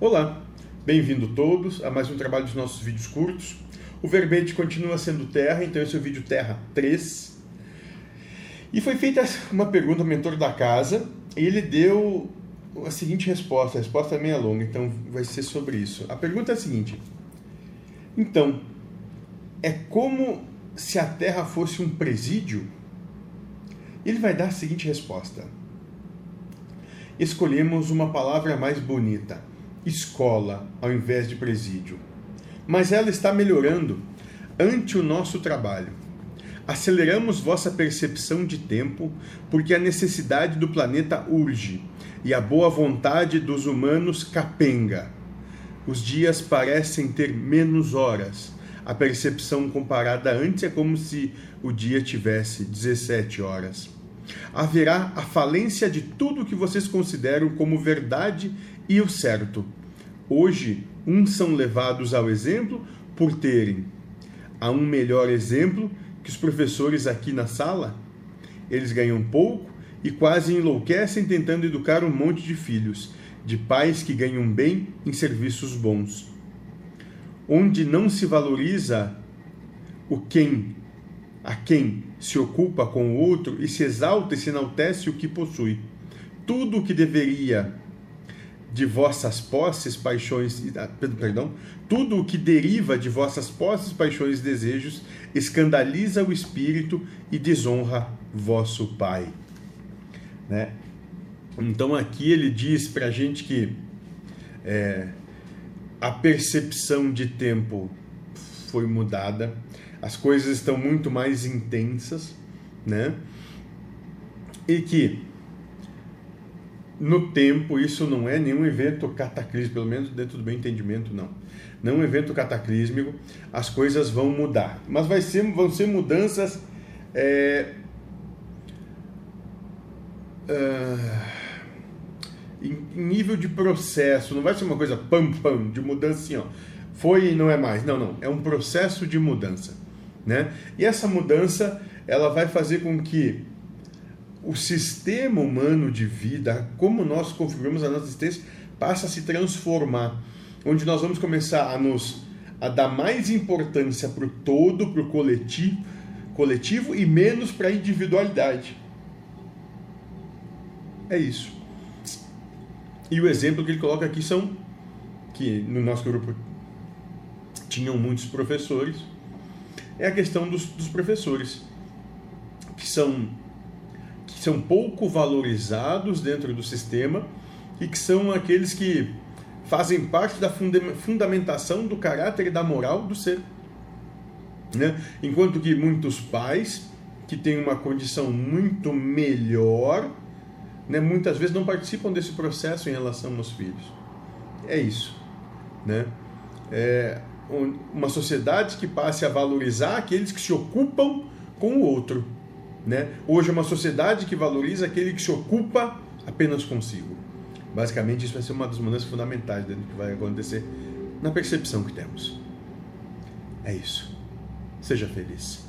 Olá, bem-vindo todos a mais um trabalho dos nossos vídeos curtos. O verbete continua sendo Terra, então esse é o vídeo Terra 3. E foi feita uma pergunta ao mentor da casa e ele deu a seguinte resposta. A resposta é meio longa, então vai ser sobre isso. A pergunta é a seguinte: Então, é como se a Terra fosse um presídio? Ele vai dar a seguinte resposta: Escolhemos uma palavra mais bonita, escola, ao invés de presídio. Mas ela está melhorando ante o nosso trabalho. Aceleramos vossa percepção de tempo, porque a necessidade do planeta urge e a boa vontade dos humanos capenga. Os dias parecem ter menos horas. A percepção comparada antes é como se o dia tivesse 17 horas. Haverá a falência de tudo que vocês consideram como verdade e o certo. Hoje, uns são levados ao exemplo por terem. Há um melhor exemplo que os professores aqui na sala? Eles ganham pouco e quase enlouquecem tentando educar um monte de filhos, de pais que ganham bem em serviços bons. Onde não se valoriza o quem, a quem se ocupa com o outro e se exalta e se enaltece o que possui. Tudo o que deveria de vossas posses, paixões, ah, perdão, tudo o que deriva de vossas posses, paixões e desejos escandaliza o espírito e desonra vosso Pai. Né? Então aqui ele diz para a gente que é, a percepção de tempo foi mudada, as coisas estão muito mais intensas, né? E que no tempo isso não é nenhum evento cataclísmico, pelo menos dentro do meu entendimento, não. Não é um evento cataclísmico, as coisas vão mudar, mas vai ser, vão ser mudanças é, uh, em, em, nível de processo, não vai ser uma coisa pam pam de mudança assim, ó. Foi e não é mais. Não, não. É um processo de mudança, né? E essa mudança, ela vai fazer com que o sistema humano de vida, como nós configuramos a nossa existência, passe a se transformar, onde nós vamos começar a nos a dar mais importância para o todo, para o coletivo, coletivo e menos para a individualidade. É isso. E o exemplo que ele coloca aqui são que no nosso grupo tinham muitos professores, é a questão dos, dos professores, que são, que são pouco valorizados dentro do sistema e que são aqueles que fazem parte da fundamentação do caráter e da moral do ser. Né? Enquanto que muitos pais que têm uma condição muito melhor né, muitas vezes não participam desse processo em relação aos filhos. É isso. Né? É uma sociedade que passe a valorizar aqueles que se ocupam com o outro. Né? Hoje é uma sociedade que valoriza aquele que se ocupa apenas consigo. Basicamente, isso vai ser uma das mudanças fundamentais dentro do que vai acontecer na percepção que temos. É isso. Seja feliz.